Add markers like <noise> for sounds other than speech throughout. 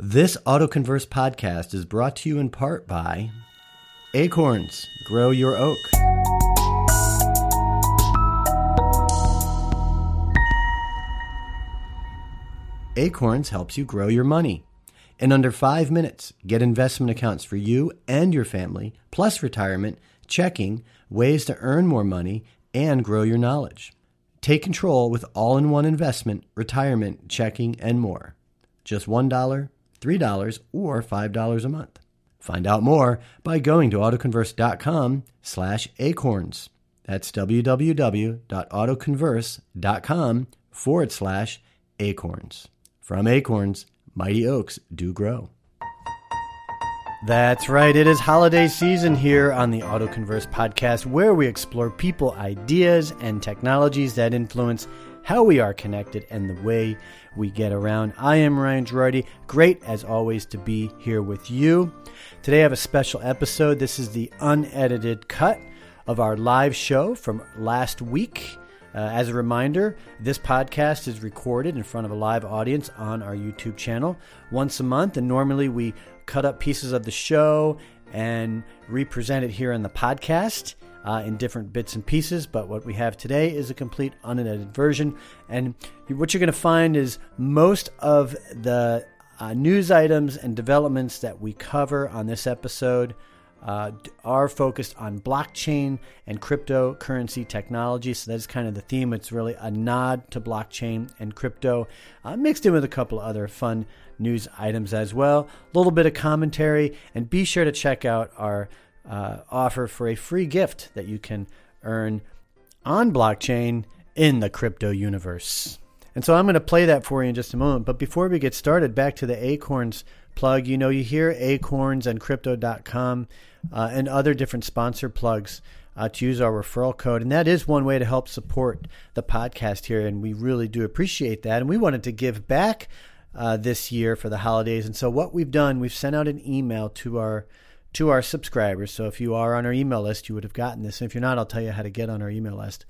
This Autoconverse podcast is brought to you in part by Acorns Grow Your Oak. Acorns helps you grow your money. In under five minutes, get investment accounts for you and your family, plus retirement, checking, ways to earn more money, and grow your knowledge. Take control with all in one investment, retirement, checking, and more. Just $1, $3, or $5 a month. Find out more by going to autoconverse.com slash acorns. That's www.autoconverse.com forward slash acorns. From acorns, mighty oaks do grow. That's right. It is holiday season here on the Autoconverse podcast, where we explore people, ideas, and technologies that influence how we are connected and the way we get around. I am Ryan Girardi. Great, as always, to be here with you. Today I have a special episode. This is the unedited cut of our live show from last week. Uh, as a reminder, this podcast is recorded in front of a live audience on our YouTube channel once a month, and normally we cut up pieces of the show and represent it here in the podcast uh, in different bits and pieces. But what we have today is a complete unedited version. And what you're going to find is most of the uh, news items and developments that we cover on this episode. Uh, are focused on blockchain and cryptocurrency technology. So that's kind of the theme. It's really a nod to blockchain and crypto, uh, mixed in with a couple other fun news items as well. A little bit of commentary, and be sure to check out our uh, offer for a free gift that you can earn on blockchain in the crypto universe. And so I'm going to play that for you in just a moment. But before we get started, back to the Acorns plug. You know, you hear Acorns and Crypto.com uh, and other different sponsor plugs uh, to use our referral code. And that is one way to help support the podcast here. And we really do appreciate that. And we wanted to give back uh, this year for the holidays. And so what we've done, we've sent out an email to our to our subscribers. So if you are on our email list, you would have gotten this. And if you're not, I'll tell you how to get on our email list.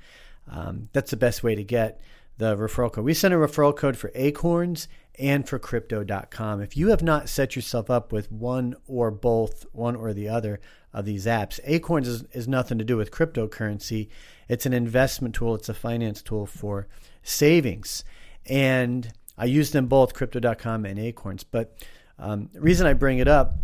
Um, that's the best way to get the referral code. We send a referral code for Acorns and for Crypto.com. If you have not set yourself up with one or both, one or the other of these apps, Acorns is, is nothing to do with cryptocurrency. It's an investment tool, it's a finance tool for savings. And I use them both, Crypto.com and Acorns. But um, the reason I bring it up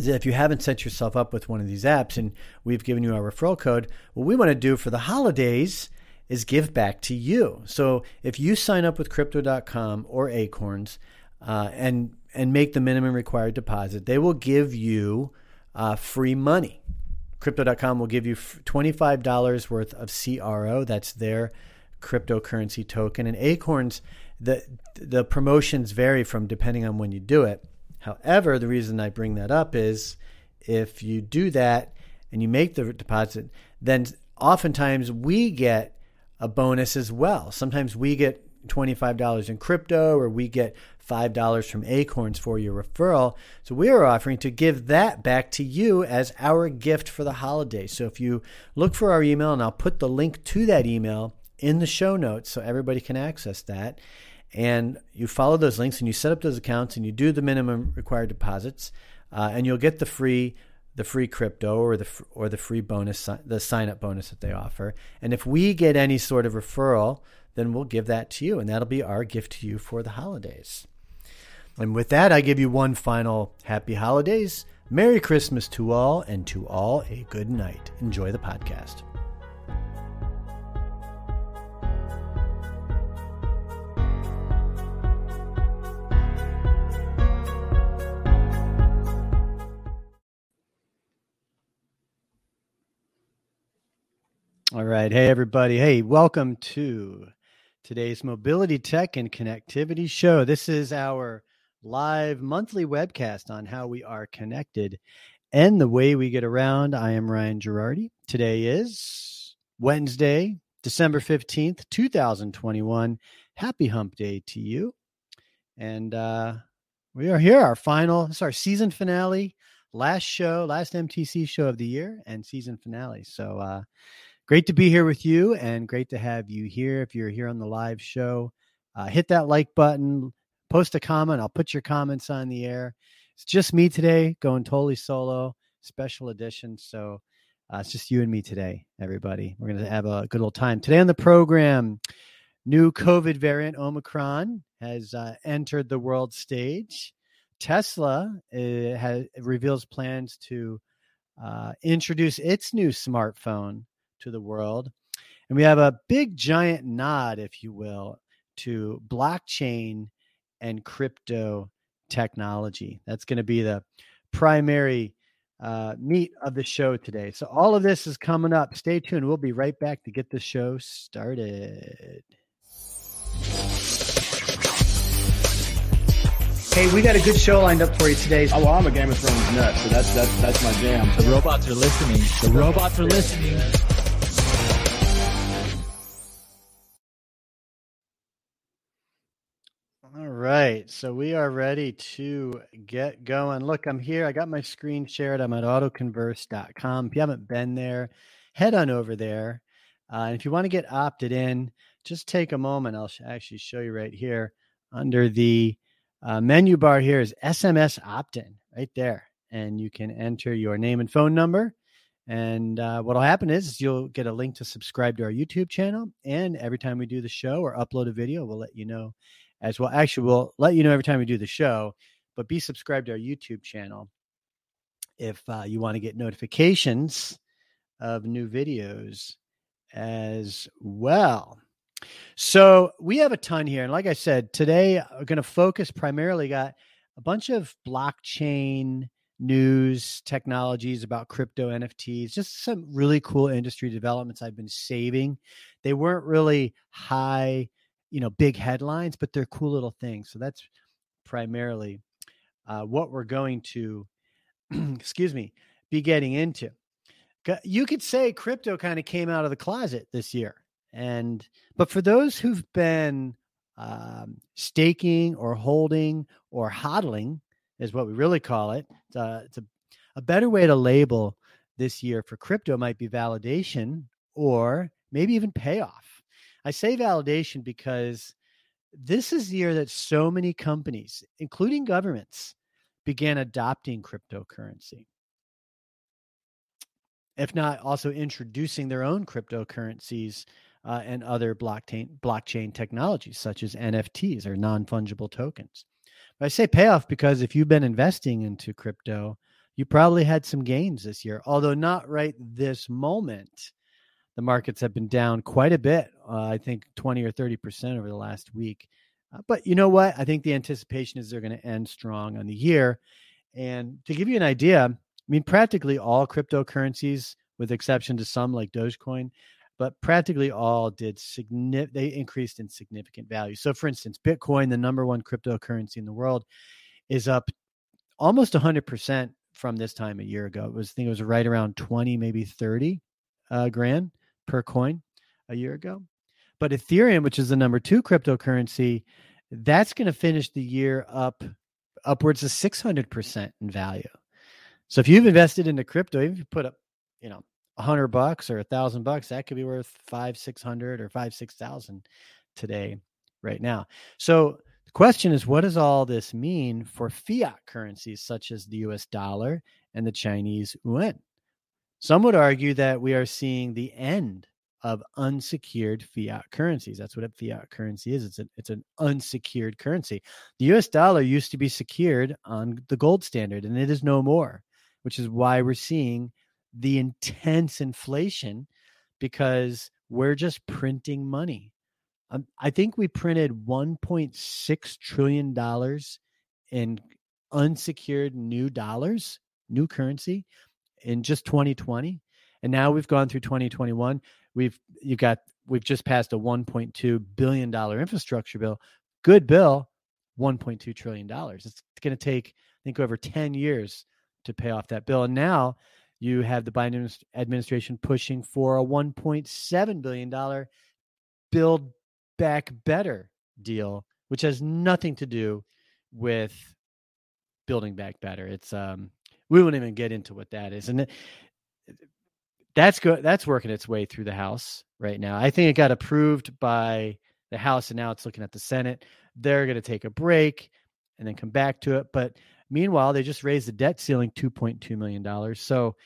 is that if you haven't set yourself up with one of these apps and we've given you our referral code, what we want to do for the holidays is give back to you. So if you sign up with crypto.com or Acorns uh, and and make the minimum required deposit, they will give you uh, free money. Crypto.com will give you $25 worth of CRO. That's their cryptocurrency token. And Acorns, the the promotions vary from depending on when you do it. However, the reason I bring that up is if you do that and you make the deposit, then oftentimes we get a bonus as well. Sometimes we get $25 in crypto or we get $5 from Acorns for your referral. So we are offering to give that back to you as our gift for the holiday. So if you look for our email, and I'll put the link to that email in the show notes so everybody can access that. And you follow those links and you set up those accounts and you do the minimum required deposits, uh, and you'll get the free the free crypto or the or the free bonus the sign up bonus that they offer. And if we get any sort of referral, then we'll give that to you and that'll be our gift to you for the holidays. And with that, I give you one final happy holidays. Merry Christmas to all and to all a good night. Enjoy the podcast. All right. Hey, everybody. Hey, welcome to today's Mobility Tech and Connectivity Show. This is our live monthly webcast on how we are connected and the way we get around. I am Ryan Girardi. Today is Wednesday, December 15th, 2021. Happy hump day to you. And uh, we are here, our final, is our season finale, last show, last MTC show of the year and season finale. So, uh, great to be here with you and great to have you here. If you're here on the live show, uh, hit that like button, post a comment. I'll put your comments on the air. It's just me today, going totally solo, special edition. So uh, it's just you and me today, everybody. We're going to have a good old time. Today on the program, new COVID variant Omicron has uh, entered the world stage. Tesla uh, has, reveals plans to uh, introduce its new smartphone to the world. And we have a big giant nod, if you will, to blockchain and crypto technology. That's going to be the primary uh, meat of the show today. So, all of this is coming up. Stay tuned. We'll be right back to get the show started. Hey, we got a good show lined up for you today. Oh, well, I'm a Game of Thrones nut, so that's that's that's my jam. The robots are listening. The robots are listening. All right, so we are ready to get going. Look, I'm here. I got my screen shared. I'm at autoconverse.com. If you haven't been there, head on over there. Uh, and if you want to get opted in, just take a moment. I'll actually show you right here under the uh, menu bar. Here is SMS opt in right there, and you can enter your name and phone number. And uh, what'll happen is, is you'll get a link to subscribe to our YouTube channel. And every time we do the show or upload a video, we'll let you know as well. Actually, we'll let you know every time we do the show, but be subscribed to our YouTube channel if uh, you want to get notifications of new videos as well. So we have a ton here. And like I said, today we're going to focus primarily got a bunch of blockchain news technologies about crypto NFTs, just some really cool industry developments I've been saving. They weren't really high you know big headlines but they're cool little things. So that's primarily uh, what we're going to <clears throat> excuse me be getting into. You could say crypto kind of came out of the closet this year and but for those who've been um, staking or holding or hodling is what we really call it it's, a, it's a, a better way to label this year for crypto might be validation or maybe even payoff I say validation because this is the year that so many companies, including governments, began adopting cryptocurrency. If not also introducing their own cryptocurrencies uh, and other blockchain blockchain technologies such as NFTs or non-fungible tokens. But I say payoff because if you've been investing into crypto, you probably had some gains this year, although not right this moment the markets have been down quite a bit. Uh, I think 20 or 30% over the last week. Uh, but you know what? I think the anticipation is they're going to end strong on the year. And to give you an idea, I mean, practically all cryptocurrencies, with exception to some like Dogecoin, but practically all did significant, they increased in significant value. So, for instance, Bitcoin, the number one cryptocurrency in the world, is up almost 100% from this time a year ago. It was, I think it was right around 20, maybe 30 uh, grand per coin a year ago. But Ethereum, which is the number two cryptocurrency, that's going to finish the year up upwards of 600% in value. So if you've invested into crypto, even if you put up, you know, a hundred bucks or a thousand bucks, that could be worth five, 600 or five, 6,000 today, right now. So the question is, what does all this mean for fiat currencies such as the US dollar and the Chinese yuan? Some would argue that we are seeing the end of unsecured fiat currencies. That's what a fiat currency is. It's, a, it's an unsecured currency. The US dollar used to be secured on the gold standard, and it is no more, which is why we're seeing the intense inflation because we're just printing money. Um, I think we printed $1.6 trillion in unsecured new dollars, new currency in just 2020 and now we've gone through 2021 we've you've got we've just passed a 1.2 billion dollar infrastructure bill. Good bill 1.2 trillion dollars. It's going to take i think over 10 years to pay off that bill and now you have the biden administration pushing for a 1.7 billion dollar build back better deal which has nothing to do with building back better. It's um we won't even get into what that is. And that's good. That's working its way through the House right now. I think it got approved by the House, and now it's looking at the Senate. They're going to take a break and then come back to it. But meanwhile, they just raised the debt ceiling $2.2 million. So,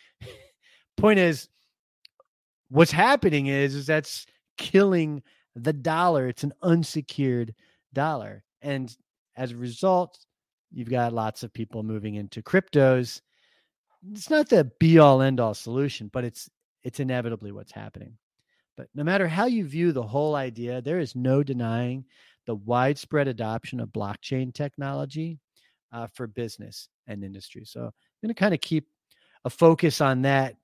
<laughs> point is, what's happening is, is that's killing the dollar. It's an unsecured dollar. And as a result, you've got lots of people moving into cryptos. It's not the be all end all solution, but it's it's inevitably what's happening. But no matter how you view the whole idea, there is no denying the widespread adoption of blockchain technology uh, for business and industry. So I'm going to kind of keep a focus on that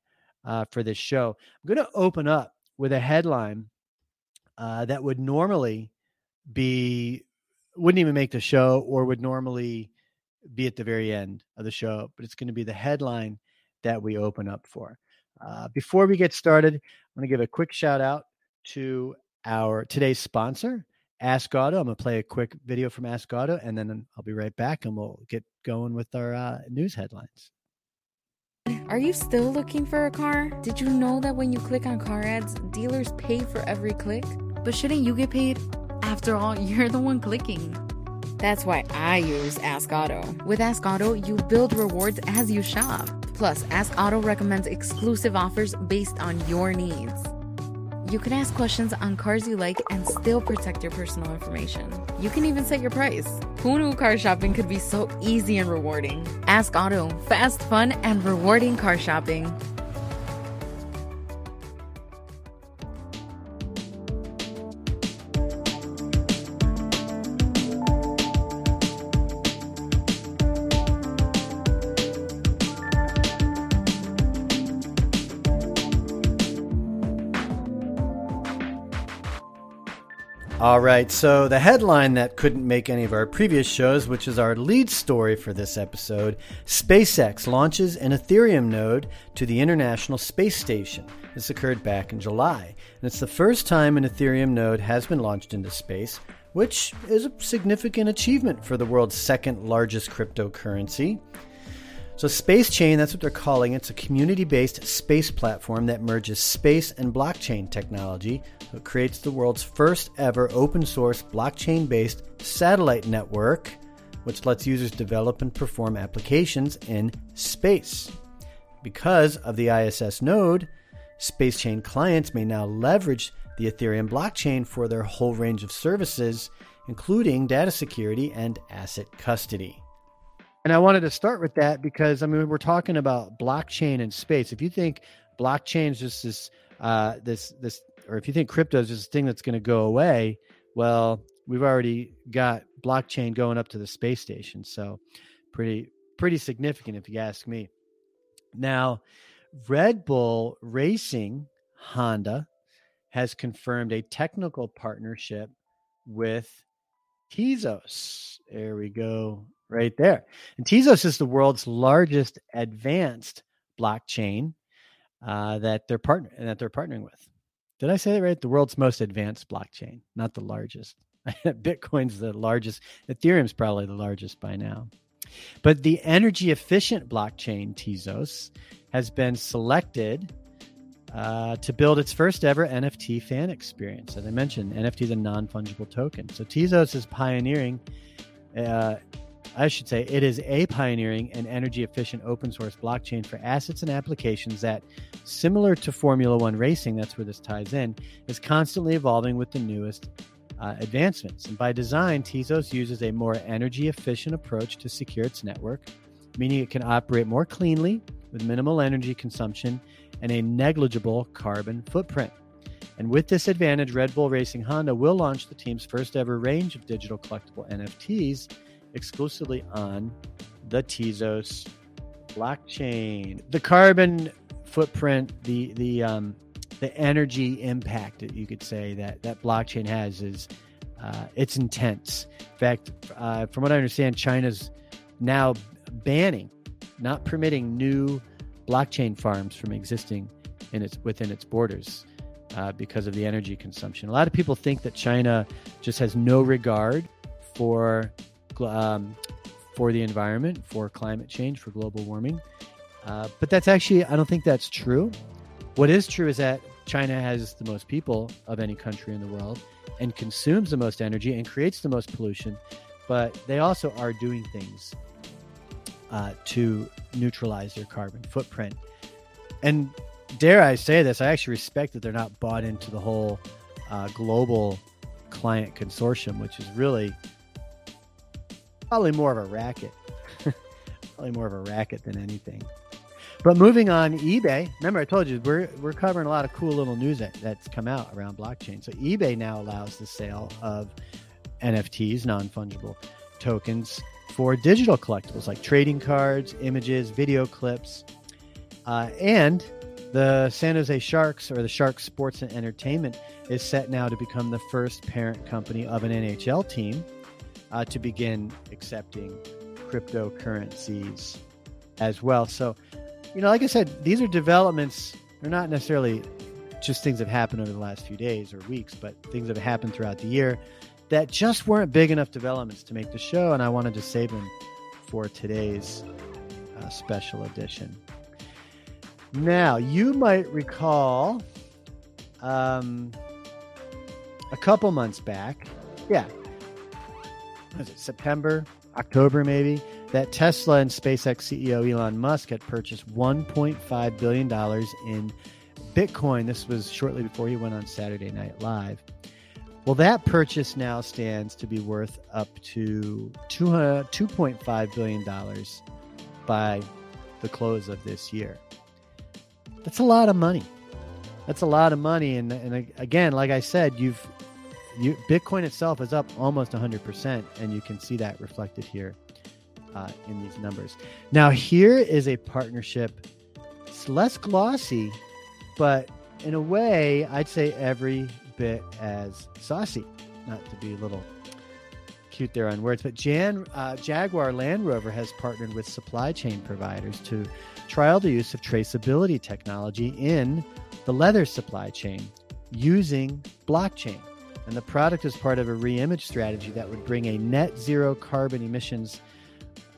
uh, for this show. I'm going to open up with a headline uh, that would normally be wouldn't even make the show or would normally be at the very end of the show, but it's going to be the headline that we open up for. Uh, before we get started, I'm going to give a quick shout out to our today's sponsor, Ask Auto. I'm going to play a quick video from Ask Auto, and then I'll be right back and we'll get going with our uh, news headlines. Are you still looking for a car? Did you know that when you click on car ads, dealers pay for every click? But shouldn't you get paid? After all, <laughs> you're the one clicking. That's why I use Ask Auto. With Ask Auto, you build rewards as you shop. Plus, Ask Auto recommends exclusive offers based on your needs. You can ask questions on cars you like and still protect your personal information. You can even set your price. Who knew car shopping could be so easy and rewarding? Ask Auto, fast, fun, and rewarding car shopping. All right, so the headline that couldn't make any of our previous shows, which is our lead story for this episode SpaceX launches an Ethereum node to the International Space Station. This occurred back in July, and it's the first time an Ethereum node has been launched into space, which is a significant achievement for the world's second largest cryptocurrency. So, Space Chain, that's what they're calling it. It's a community based space platform that merges space and blockchain technology. It creates the world's first ever open source blockchain based satellite network, which lets users develop and perform applications in space. Because of the ISS node, Space Chain clients may now leverage the Ethereum blockchain for their whole range of services, including data security and asset custody. And I wanted to start with that because I mean we're talking about blockchain and space. If you think blockchain is just this uh, this this, or if you think crypto is just this thing that's going to go away, well, we've already got blockchain going up to the space station. So pretty pretty significant if you ask me. Now, Red Bull Racing Honda has confirmed a technical partnership with Tezos. There we go right there. And Tezos is the world's largest advanced blockchain uh, that they're partner that they're partnering with. Did I say that right? The world's most advanced blockchain, not the largest. <laughs> Bitcoin's the largest. Ethereum's probably the largest by now. But the energy efficient blockchain Tezos has been selected uh, to build its first ever NFT fan experience. As I mentioned, NFT is a non fungible token. So Tezos is pioneering uh, I should say, it is a pioneering and energy efficient open source blockchain for assets and applications that, similar to Formula One racing, that's where this ties in, is constantly evolving with the newest uh, advancements. And by design, Tezos uses a more energy efficient approach to secure its network, meaning it can operate more cleanly with minimal energy consumption and a negligible carbon footprint. And with this advantage, Red Bull Racing Honda will launch the team's first ever range of digital collectible NFTs exclusively on the Tezos blockchain. The carbon footprint, the the um, the energy impact that you could say that that blockchain has is uh, it's intense. In fact, uh, from what I understand, China's now banning, not permitting new blockchain farms from existing in its within its borders uh, because of the energy consumption. A lot of people think that China just has no regard for um, for the environment, for climate change, for global warming. Uh, but that's actually, I don't think that's true. What is true is that China has the most people of any country in the world and consumes the most energy and creates the most pollution, but they also are doing things uh, to neutralize their carbon footprint. And dare I say this, I actually respect that they're not bought into the whole uh, global client consortium, which is really probably more of a racket. <laughs> probably more of a racket than anything. But moving on, eBay. Remember, I told you we're we're covering a lot of cool little news that, that's come out around blockchain. So eBay now allows the sale of NFTs, non fungible tokens, for digital collectibles like trading cards, images, video clips, uh, and the San Jose Sharks or the Sharks Sports and Entertainment is set now to become the first parent company of an NHL team uh, to begin accepting cryptocurrencies as well. So you know, like I said, these are developments. They're not necessarily just things that happened over the last few days or weeks, but things that have happened throughout the year that just weren't big enough developments to make the show, and I wanted to save them for today's uh, special edition. Now, you might recall um, a couple months back, yeah, was it September, October, maybe? that Tesla and SpaceX CEO Elon Musk had purchased $1.5 billion in Bitcoin. This was shortly before he went on Saturday Night Live. Well, that purchase now stands to be worth up to $2.5 billion by the close of this year. That's a lot of money. That's a lot of money. And, and again, like I said, you've you, Bitcoin itself is up almost 100%, and you can see that reflected here uh, in these numbers. Now, here is a partnership. It's less glossy, but in a way, I'd say every bit as saucy. Not to be a little cute there on words, but Jan, uh, Jaguar Land Rover has partnered with supply chain providers to trial the use of traceability technology in the leather supply chain using blockchain. And the product is part of a Reimagine strategy that would bring a net zero carbon emissions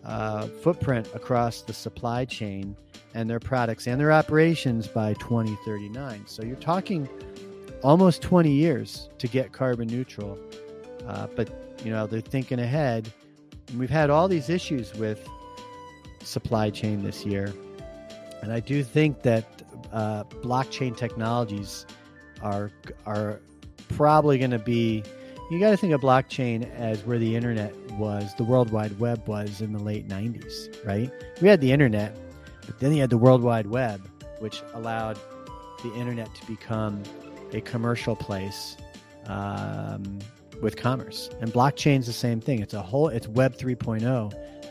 uh, footprint across the supply chain and their products and their operations by 2039. So you're talking almost 20 years to get carbon neutral. Uh, but you know they're thinking ahead. And we've had all these issues with supply chain this year, and I do think that uh, blockchain technologies are are probably going to be you got to think of blockchain as where the internet was, the World Wide Web was in the late 90s, right? We had the internet, but then you had the World Wide Web, which allowed the internet to become a commercial place um, with commerce. And blockchain's the same thing. It's a whole, it's Web 3.0,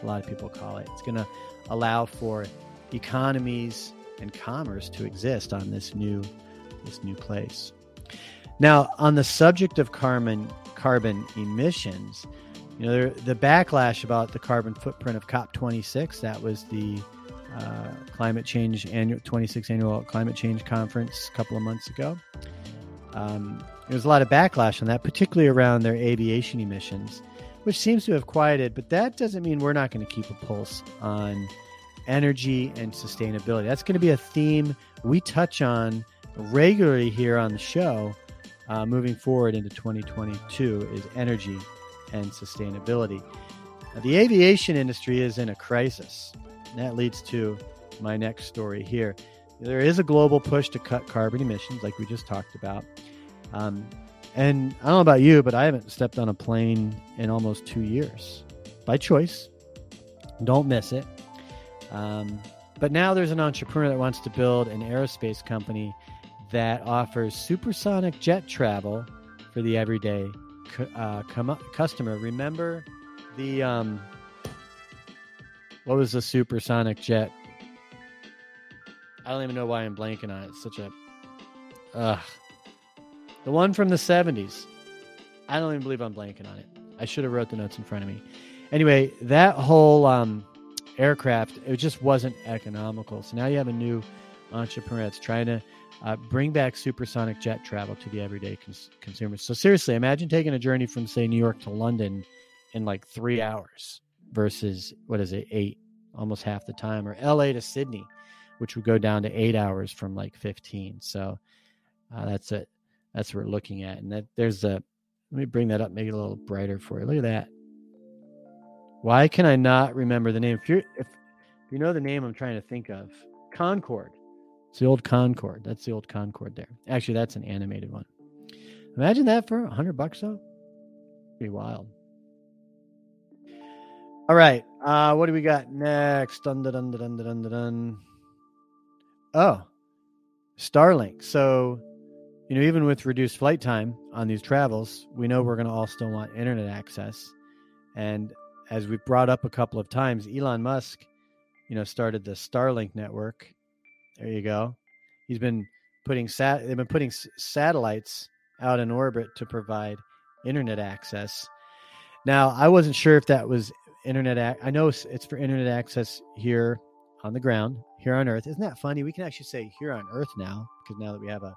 a lot of people call it. It's going to allow for economies and commerce to exist on this new, this new place. Now, on the subject of carbon, carbon emissions. You know, the backlash about the carbon footprint of COP26, that was the uh, climate change annual 26 annual climate change conference a couple of months ago. Um, there was a lot of backlash on that, particularly around their aviation emissions, which seems to have quieted. But that doesn't mean we're not going to keep a pulse on energy and sustainability. That's going to be a theme we touch on regularly here on the show uh, moving forward into 2022 is energy and sustainability. Now, the aviation industry is in a crisis. And that leads to my next story here. There is a global push to cut carbon emissions, like we just talked about. Um, and I don't know about you, but I haven't stepped on a plane in almost two years by choice. Don't miss it. Um, but now there's an entrepreneur that wants to build an aerospace company that offers supersonic jet travel for the everyday uh, customer. Remember the um, what was the supersonic jet? I don't even know why I'm blanking on it. It's such a uh, the one from the 70s. I don't even believe I'm blanking on it. I should have wrote the notes in front of me. Anyway, that whole um, aircraft it just wasn't economical. So now you have a new entrepreneur that's trying to uh, bring back supersonic jet travel to the everyday cons- consumers. So seriously, imagine taking a journey from say New York to London in like three hours versus what is it, eight, almost half the time, or LA to Sydney, which would go down to eight hours from like 15. So Uh, that's it. That's what we're looking at. And that there's a, let me bring that up, make it a little brighter for you. Look at that. Why can I not remember the name? If you if, if you know the name I'm trying to think of, Concorde. It's the old Concorde. That's the old Concorde there. Actually, that's an animated one. Imagine that for a hundred bucks though. Be wild. All right. Uh, what do we got next? Dun, dun, dun, dun, dun, dun. Oh, Starlink. So, you know, even with reduced flight time on these travels, we know we're going to all still want internet access. And as we've brought up a couple of times, Elon Musk, you know, started the Starlink network. There you go. He's been putting sat. They've been putting s- satellites out in orbit to provide internet access. Now, I wasn't sure if that was internet. Ac- I know it's, for internet access here on the ground, here on Earth. Isn't that funny? We can actually say here on Earth now because now that we have a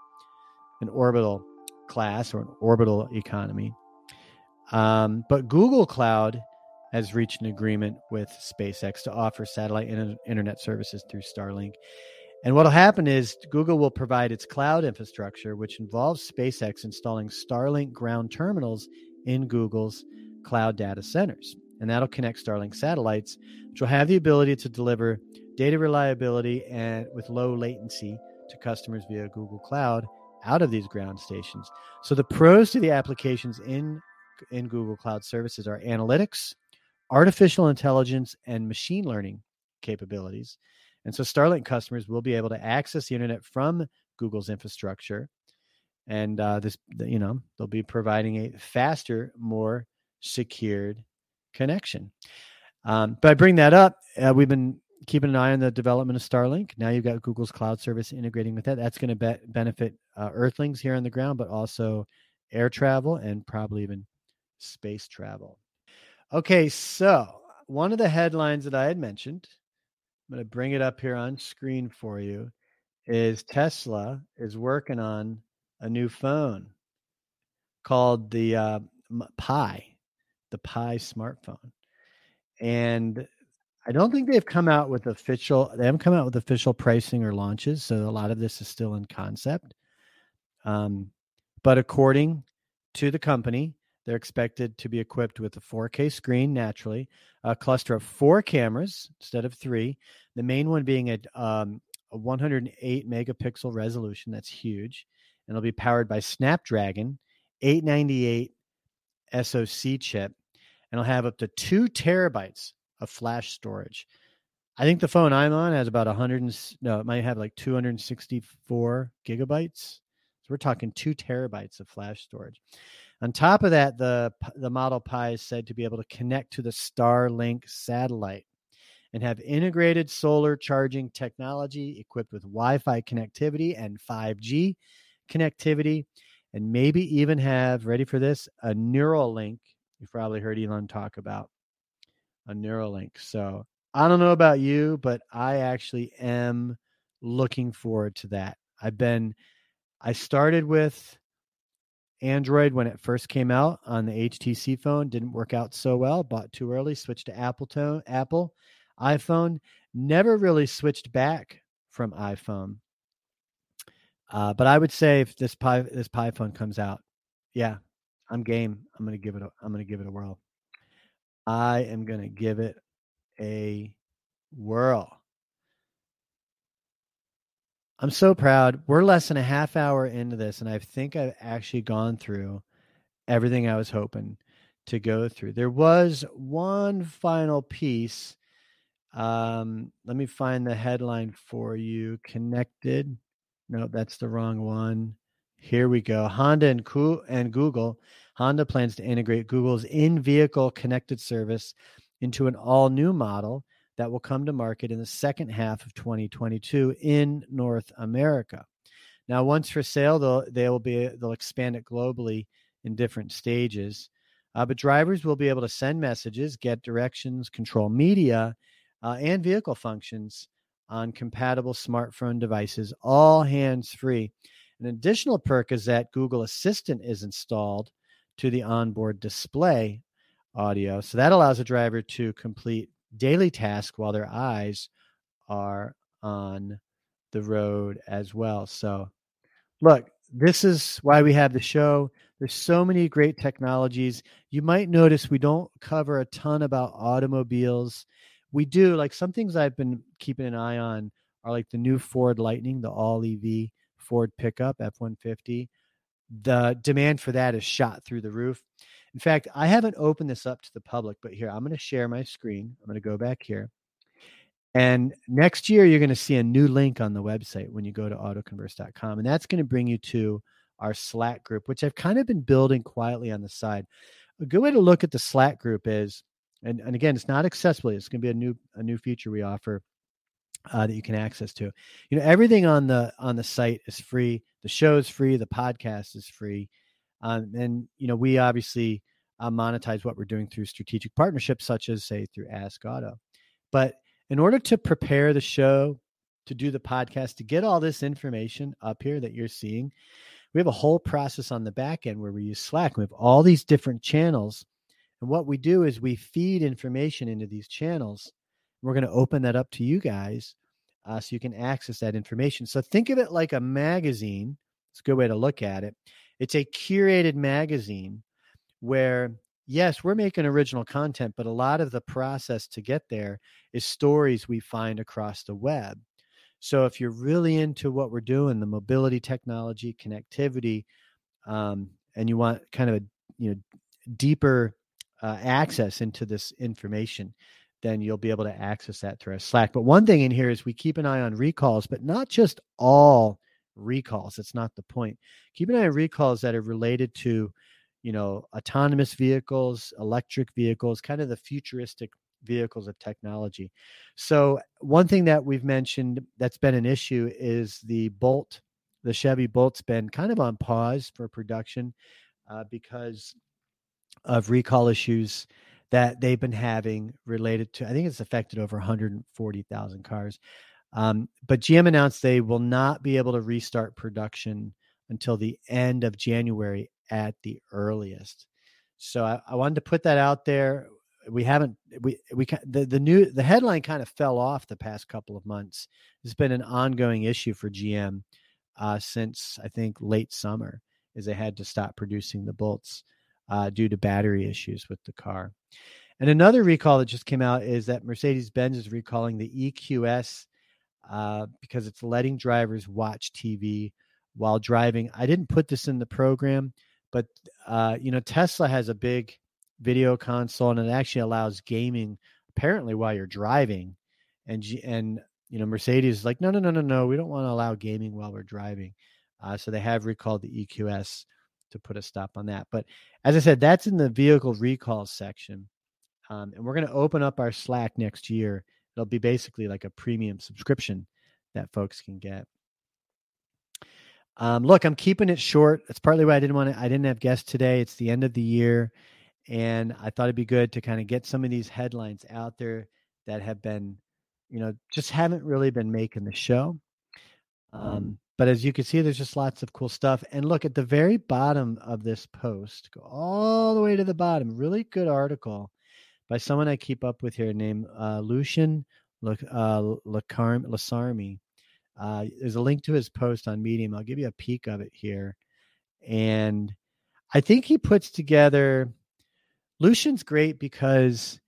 an orbital class or an orbital economy. Um, but Google Cloud has reached an agreement with SpaceX to offer satellite in- internet services through Starlink. And what'll happen is Google will provide its cloud infrastructure, which involves SpaceX installing Starlink ground terminals in Google's cloud data centers. And that'll connect Starlink satellites, which will have the ability to deliver data reliability and with low latency to customers via Google Cloud out of these ground stations. So the pros to the applications in in Google Cloud services are analytics, artificial intelligence, and machine learning capabilities. And so Starlink customers will be able to access the internet from Google's infrastructure. And uh, this, you know, they'll be providing a faster, more secured connection. Um, but I bring that up. Uh, we've been keeping an eye on the development of Starlink. Now you've got Google's cloud service integrating with that. That's going to be- benefit uh, Earthlings here on the ground, but also air travel and probably even space travel. Okay, so one of the headlines that I had mentioned, I'm going to bring it up here on screen for you, is Tesla is working on a new phone called the uh, Pi, the Pi smartphone. And I don't think they've come out with official. They haven't come out with official pricing or launches, so a lot of this is still in concept. Um, but according to the company, they're expected to be equipped with a 4K screen, naturally, a cluster of four cameras instead of three. The main one being a, um, a 108 megapixel resolution. That's huge, and it'll be powered by Snapdragon 898 SoC chip, and it'll have up to two terabytes of flash storage. I think the phone I'm on has about 100. And, no, it might have like 264 gigabytes. So we're talking two terabytes of flash storage. On top of that, the the Model Pi is said to be able to connect to the Starlink satellite and have integrated solar charging technology equipped with Wi-Fi connectivity and 5G connectivity, and maybe even have ready for this a Neuralink. You've probably heard Elon talk about a Neuralink. So I don't know about you, but I actually am looking forward to that. I've been, I started with Android when it first came out on the HTC phone, didn't work out so well, bought too early, switched to Apple tone, Apple iPhone, never really switched back from iPhone. Uh, but I would say if this Pi this Pi phone comes out, yeah, I'm game. I'm gonna give it a I'm gonna give it a whirl. I am gonna give it a whirl. I'm so proud. We're less than a half hour into this, and I think I've actually gone through everything I was hoping to go through. There was one final piece. Um, let me find the headline for you. Connected. No, that's the wrong one. Here we go. Honda and, Co- and Google. Honda plans to integrate Google's in vehicle connected service into an all new model that will come to market in the second half of 2022 in North America. Now, once for sale, they'll they will be they'll expand it globally in different stages. Uh, but drivers will be able to send messages, get directions, control media, uh, and vehicle functions on compatible smartphone devices, all hands free. An additional perk is that Google Assistant is installed to the onboard display audio. So that allows a driver to complete daily task while their eyes are on the road as well. So, look, this is why we have the show. There's so many great technologies. You might notice we don't cover a ton about automobiles. We do like some things I've been keeping an eye on are like the new Ford Lightning, the all EV Ford pickup F 150. The demand for that is shot through the roof. In fact, I haven't opened this up to the public, but here I'm going to share my screen. I'm going to go back here. And next year, you're going to see a new link on the website when you go to autoconverse.com. And that's going to bring you to our Slack group, which I've kind of been building quietly on the side. A good way to look at the Slack group is, and, and again, it's not accessible. It's going to be a new a new feature we offer uh, that you can access to. You know, everything on the on the site is free. The show is free. The podcast is free. Um, and you know, we obviously uh, monetize what we're doing through strategic partnerships, such as say through Ask Auto. But in order to prepare the show, to do the podcast, to get all this information up here that you're seeing, we have a whole process on the back end where we use Slack. We have all these different channels. And what we do is we feed information into these channels. We're going to open that up to you guys uh, so you can access that information. So think of it like a magazine. It's a good way to look at it. It's a curated magazine where, yes, we're making original content, but a lot of the process to get there is stories we find across the web. So if you're really into what we're doing, the mobility technology, connectivity, um, and you want kind of a you know deeper uh, access into this information, then you'll be able to access that through our Slack. But one thing in here is we keep an eye on recalls, but not just all recalls. It's not the point. Keep an eye on recalls that are related to, you know, autonomous vehicles, electric vehicles, kind of the futuristic vehicles of technology. So one thing that we've mentioned that's been an issue is the Bolt. The Chevy Bolt's been kind of on pause for production uh, because of recall issues that they've been having related to. I think it's affected over 140,000 cars. Um, but GM announced they will not be able to restart production until the end of January at the earliest. So I, I wanted to put that out there. We haven't we we the the new the headline kind of fell off the past couple of months. It's been an ongoing issue for GM uh, since I think late summer, as they had to stop producing the bolts uh, due to battery issues with the car. And another recall that just came out is that Mercedes Benz is recalling the EQS uh, because it's letting drivers watch TV while driving. I didn't put this in the program, but uh, you know Tesla has a big video console and it actually allows gaming apparently while you're driving, and and you know Mercedes is like no no no no no we don't want to allow gaming while we're driving, uh, so they have recalled the EQS to put a stop on that. But as I said, that's in the vehicle recall section. Um, and we're going to open up our Slack next year. It'll be basically like a premium subscription that folks can get. Um, look, I'm keeping it short. That's partly why I didn't want to. I didn't have guests today. It's the end of the year, and I thought it'd be good to kind of get some of these headlines out there that have been, you know, just haven't really been making the show. Um, but as you can see, there's just lots of cool stuff. And look at the very bottom of this post, go all the way to the bottom. Really good article by someone I keep up with here named uh, Lucian uh, Lasarmi. Uh, there's a link to his post on Medium. I'll give you a peek of it here. And I think he puts together. Lucian's great because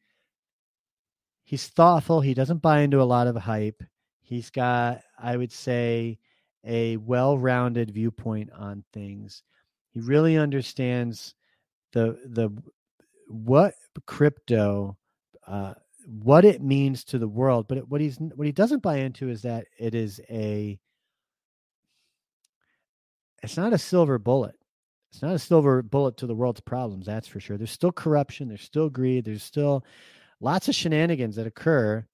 he's thoughtful. He doesn't buy into a lot of hype. He's got, I would say, a well-rounded viewpoint on things. He really understands the the what crypto uh, what it means to the world, but what he's what he doesn't buy into is that it is a it's not a silver bullet. It's not a silver bullet to the world's problems, that's for sure. There's still corruption, there's still greed, there's still lots of shenanigans that occur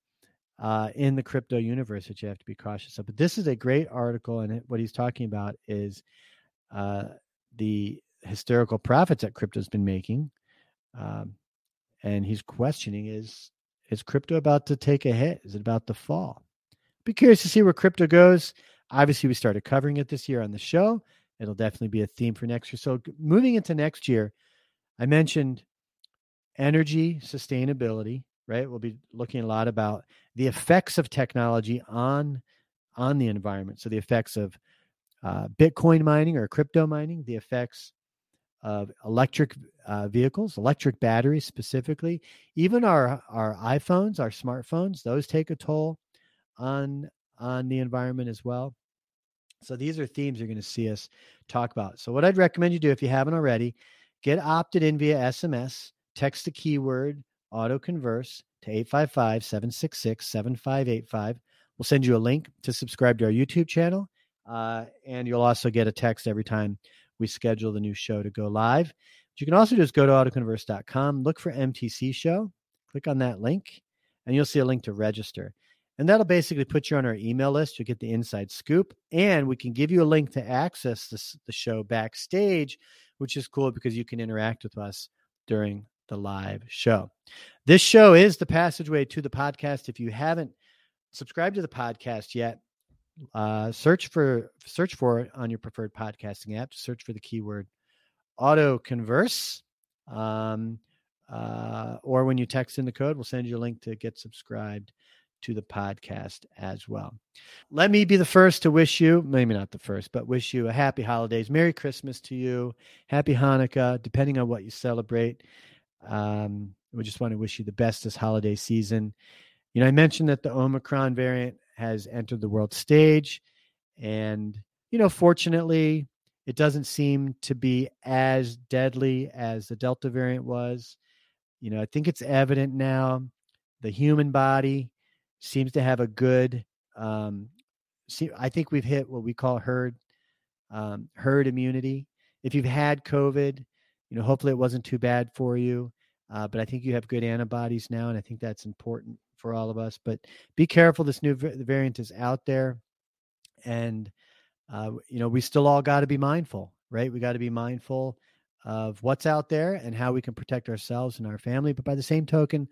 uh, in the crypto universe that you have to be cautious of. But this is a great article, and what he's talking about is uh, the hysterical profits that crypto's been making, um, and he's questioning is is crypto about to take a hit? Is it about to fall? Be curious to see where crypto goes. Obviously, we started covering it this year on the show. It'll definitely be a theme for next year. So, moving into next year, I mentioned energy sustainability right? We'll be looking a lot about the effects of technology on on the environment. So the effects of uh, Bitcoin mining or crypto mining, the effects of electric uh, vehicles, electric batteries specifically, even our our iPhones, our smartphones, those take a toll on on the environment as well. So these are themes you're going to see us talk about. So what I'd recommend you do if you haven't already, get opted in via SMS, text the keyword auto converse to 855-766-7585. We'll send you a link to subscribe to our YouTube channel. Uh, and you'll also get a text every time we schedule the new show to go live. But you can also just go to autoconverse.com, look for MTC show, click on that link, and you'll see a link to register. And that'll basically put you on our email list. You'll get the inside scoop, and we can give you a link to access this, the show backstage, which is cool because you can interact with us during the live show. This show is the passageway to the podcast. If you haven't subscribed to the podcast yet, uh, search for search for it on your preferred podcasting app. To search for the keyword auto converse. Um, uh, or when you text in the code, we'll send you a link to get subscribed to the podcast as well. Let me be the first to wish you, maybe not the first, but wish you a happy holidays. Merry Christmas to you. Happy Hanukkah, depending on what you celebrate. Um, we just want to wish you the best this holiday season. You know, I mentioned that the Omicron variant has entered the world stage. And, you know, fortunately, it doesn't seem to be as deadly as the Delta variant was. You know, I think it's evident now the human body seems to have a good um see I think we've hit what we call herd um herd immunity. If you've had COVID, you know, hopefully it wasn't too bad for you. Uh, but I think you have good antibodies now, and I think that's important for all of us. But be careful; this new variant is out there, and uh, you know we still all got to be mindful, right? We got to be mindful of what's out there and how we can protect ourselves and our family. But by the same token,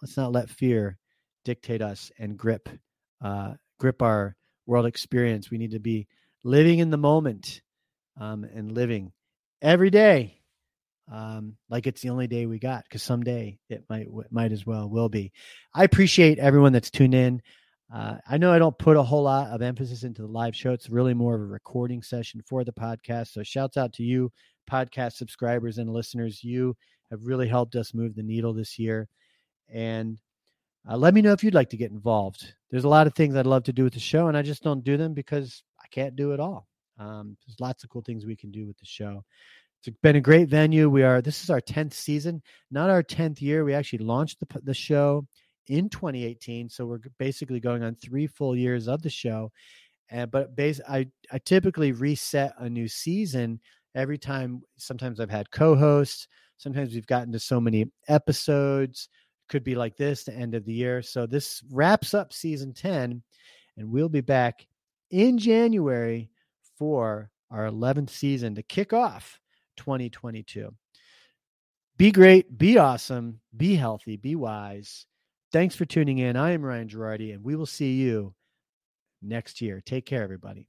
let's not let fear dictate us and grip uh, grip our world experience. We need to be living in the moment um, and living every day um, like it's the only day we got because someday it might might as well will be. I appreciate everyone that's tuned in. Uh, I know I don't put a whole lot of emphasis into the live show. It's really more of a recording session for the podcast. So shouts out to you, podcast subscribers and listeners. You have really helped us move the needle this year. And uh, let me know if you'd like to get involved. There's a lot of things I'd love to do with the show, and I just don't do them because I can't do it all. Um, there's lots of cool things we can do with the show. It's been a great venue. We are this is our 10th season, not our 10th year. We actually launched the the show in 2018, so we're basically going on 3 full years of the show. And but base I I typically reset a new season every time sometimes I've had co-hosts, sometimes we've gotten to so many episodes could be like this the end of the year. So this wraps up season 10 and we'll be back in January for our 11th season to kick off 2022. Be great, be awesome, be healthy, be wise. Thanks for tuning in. I am Ryan Girardi and we will see you next year. Take care everybody.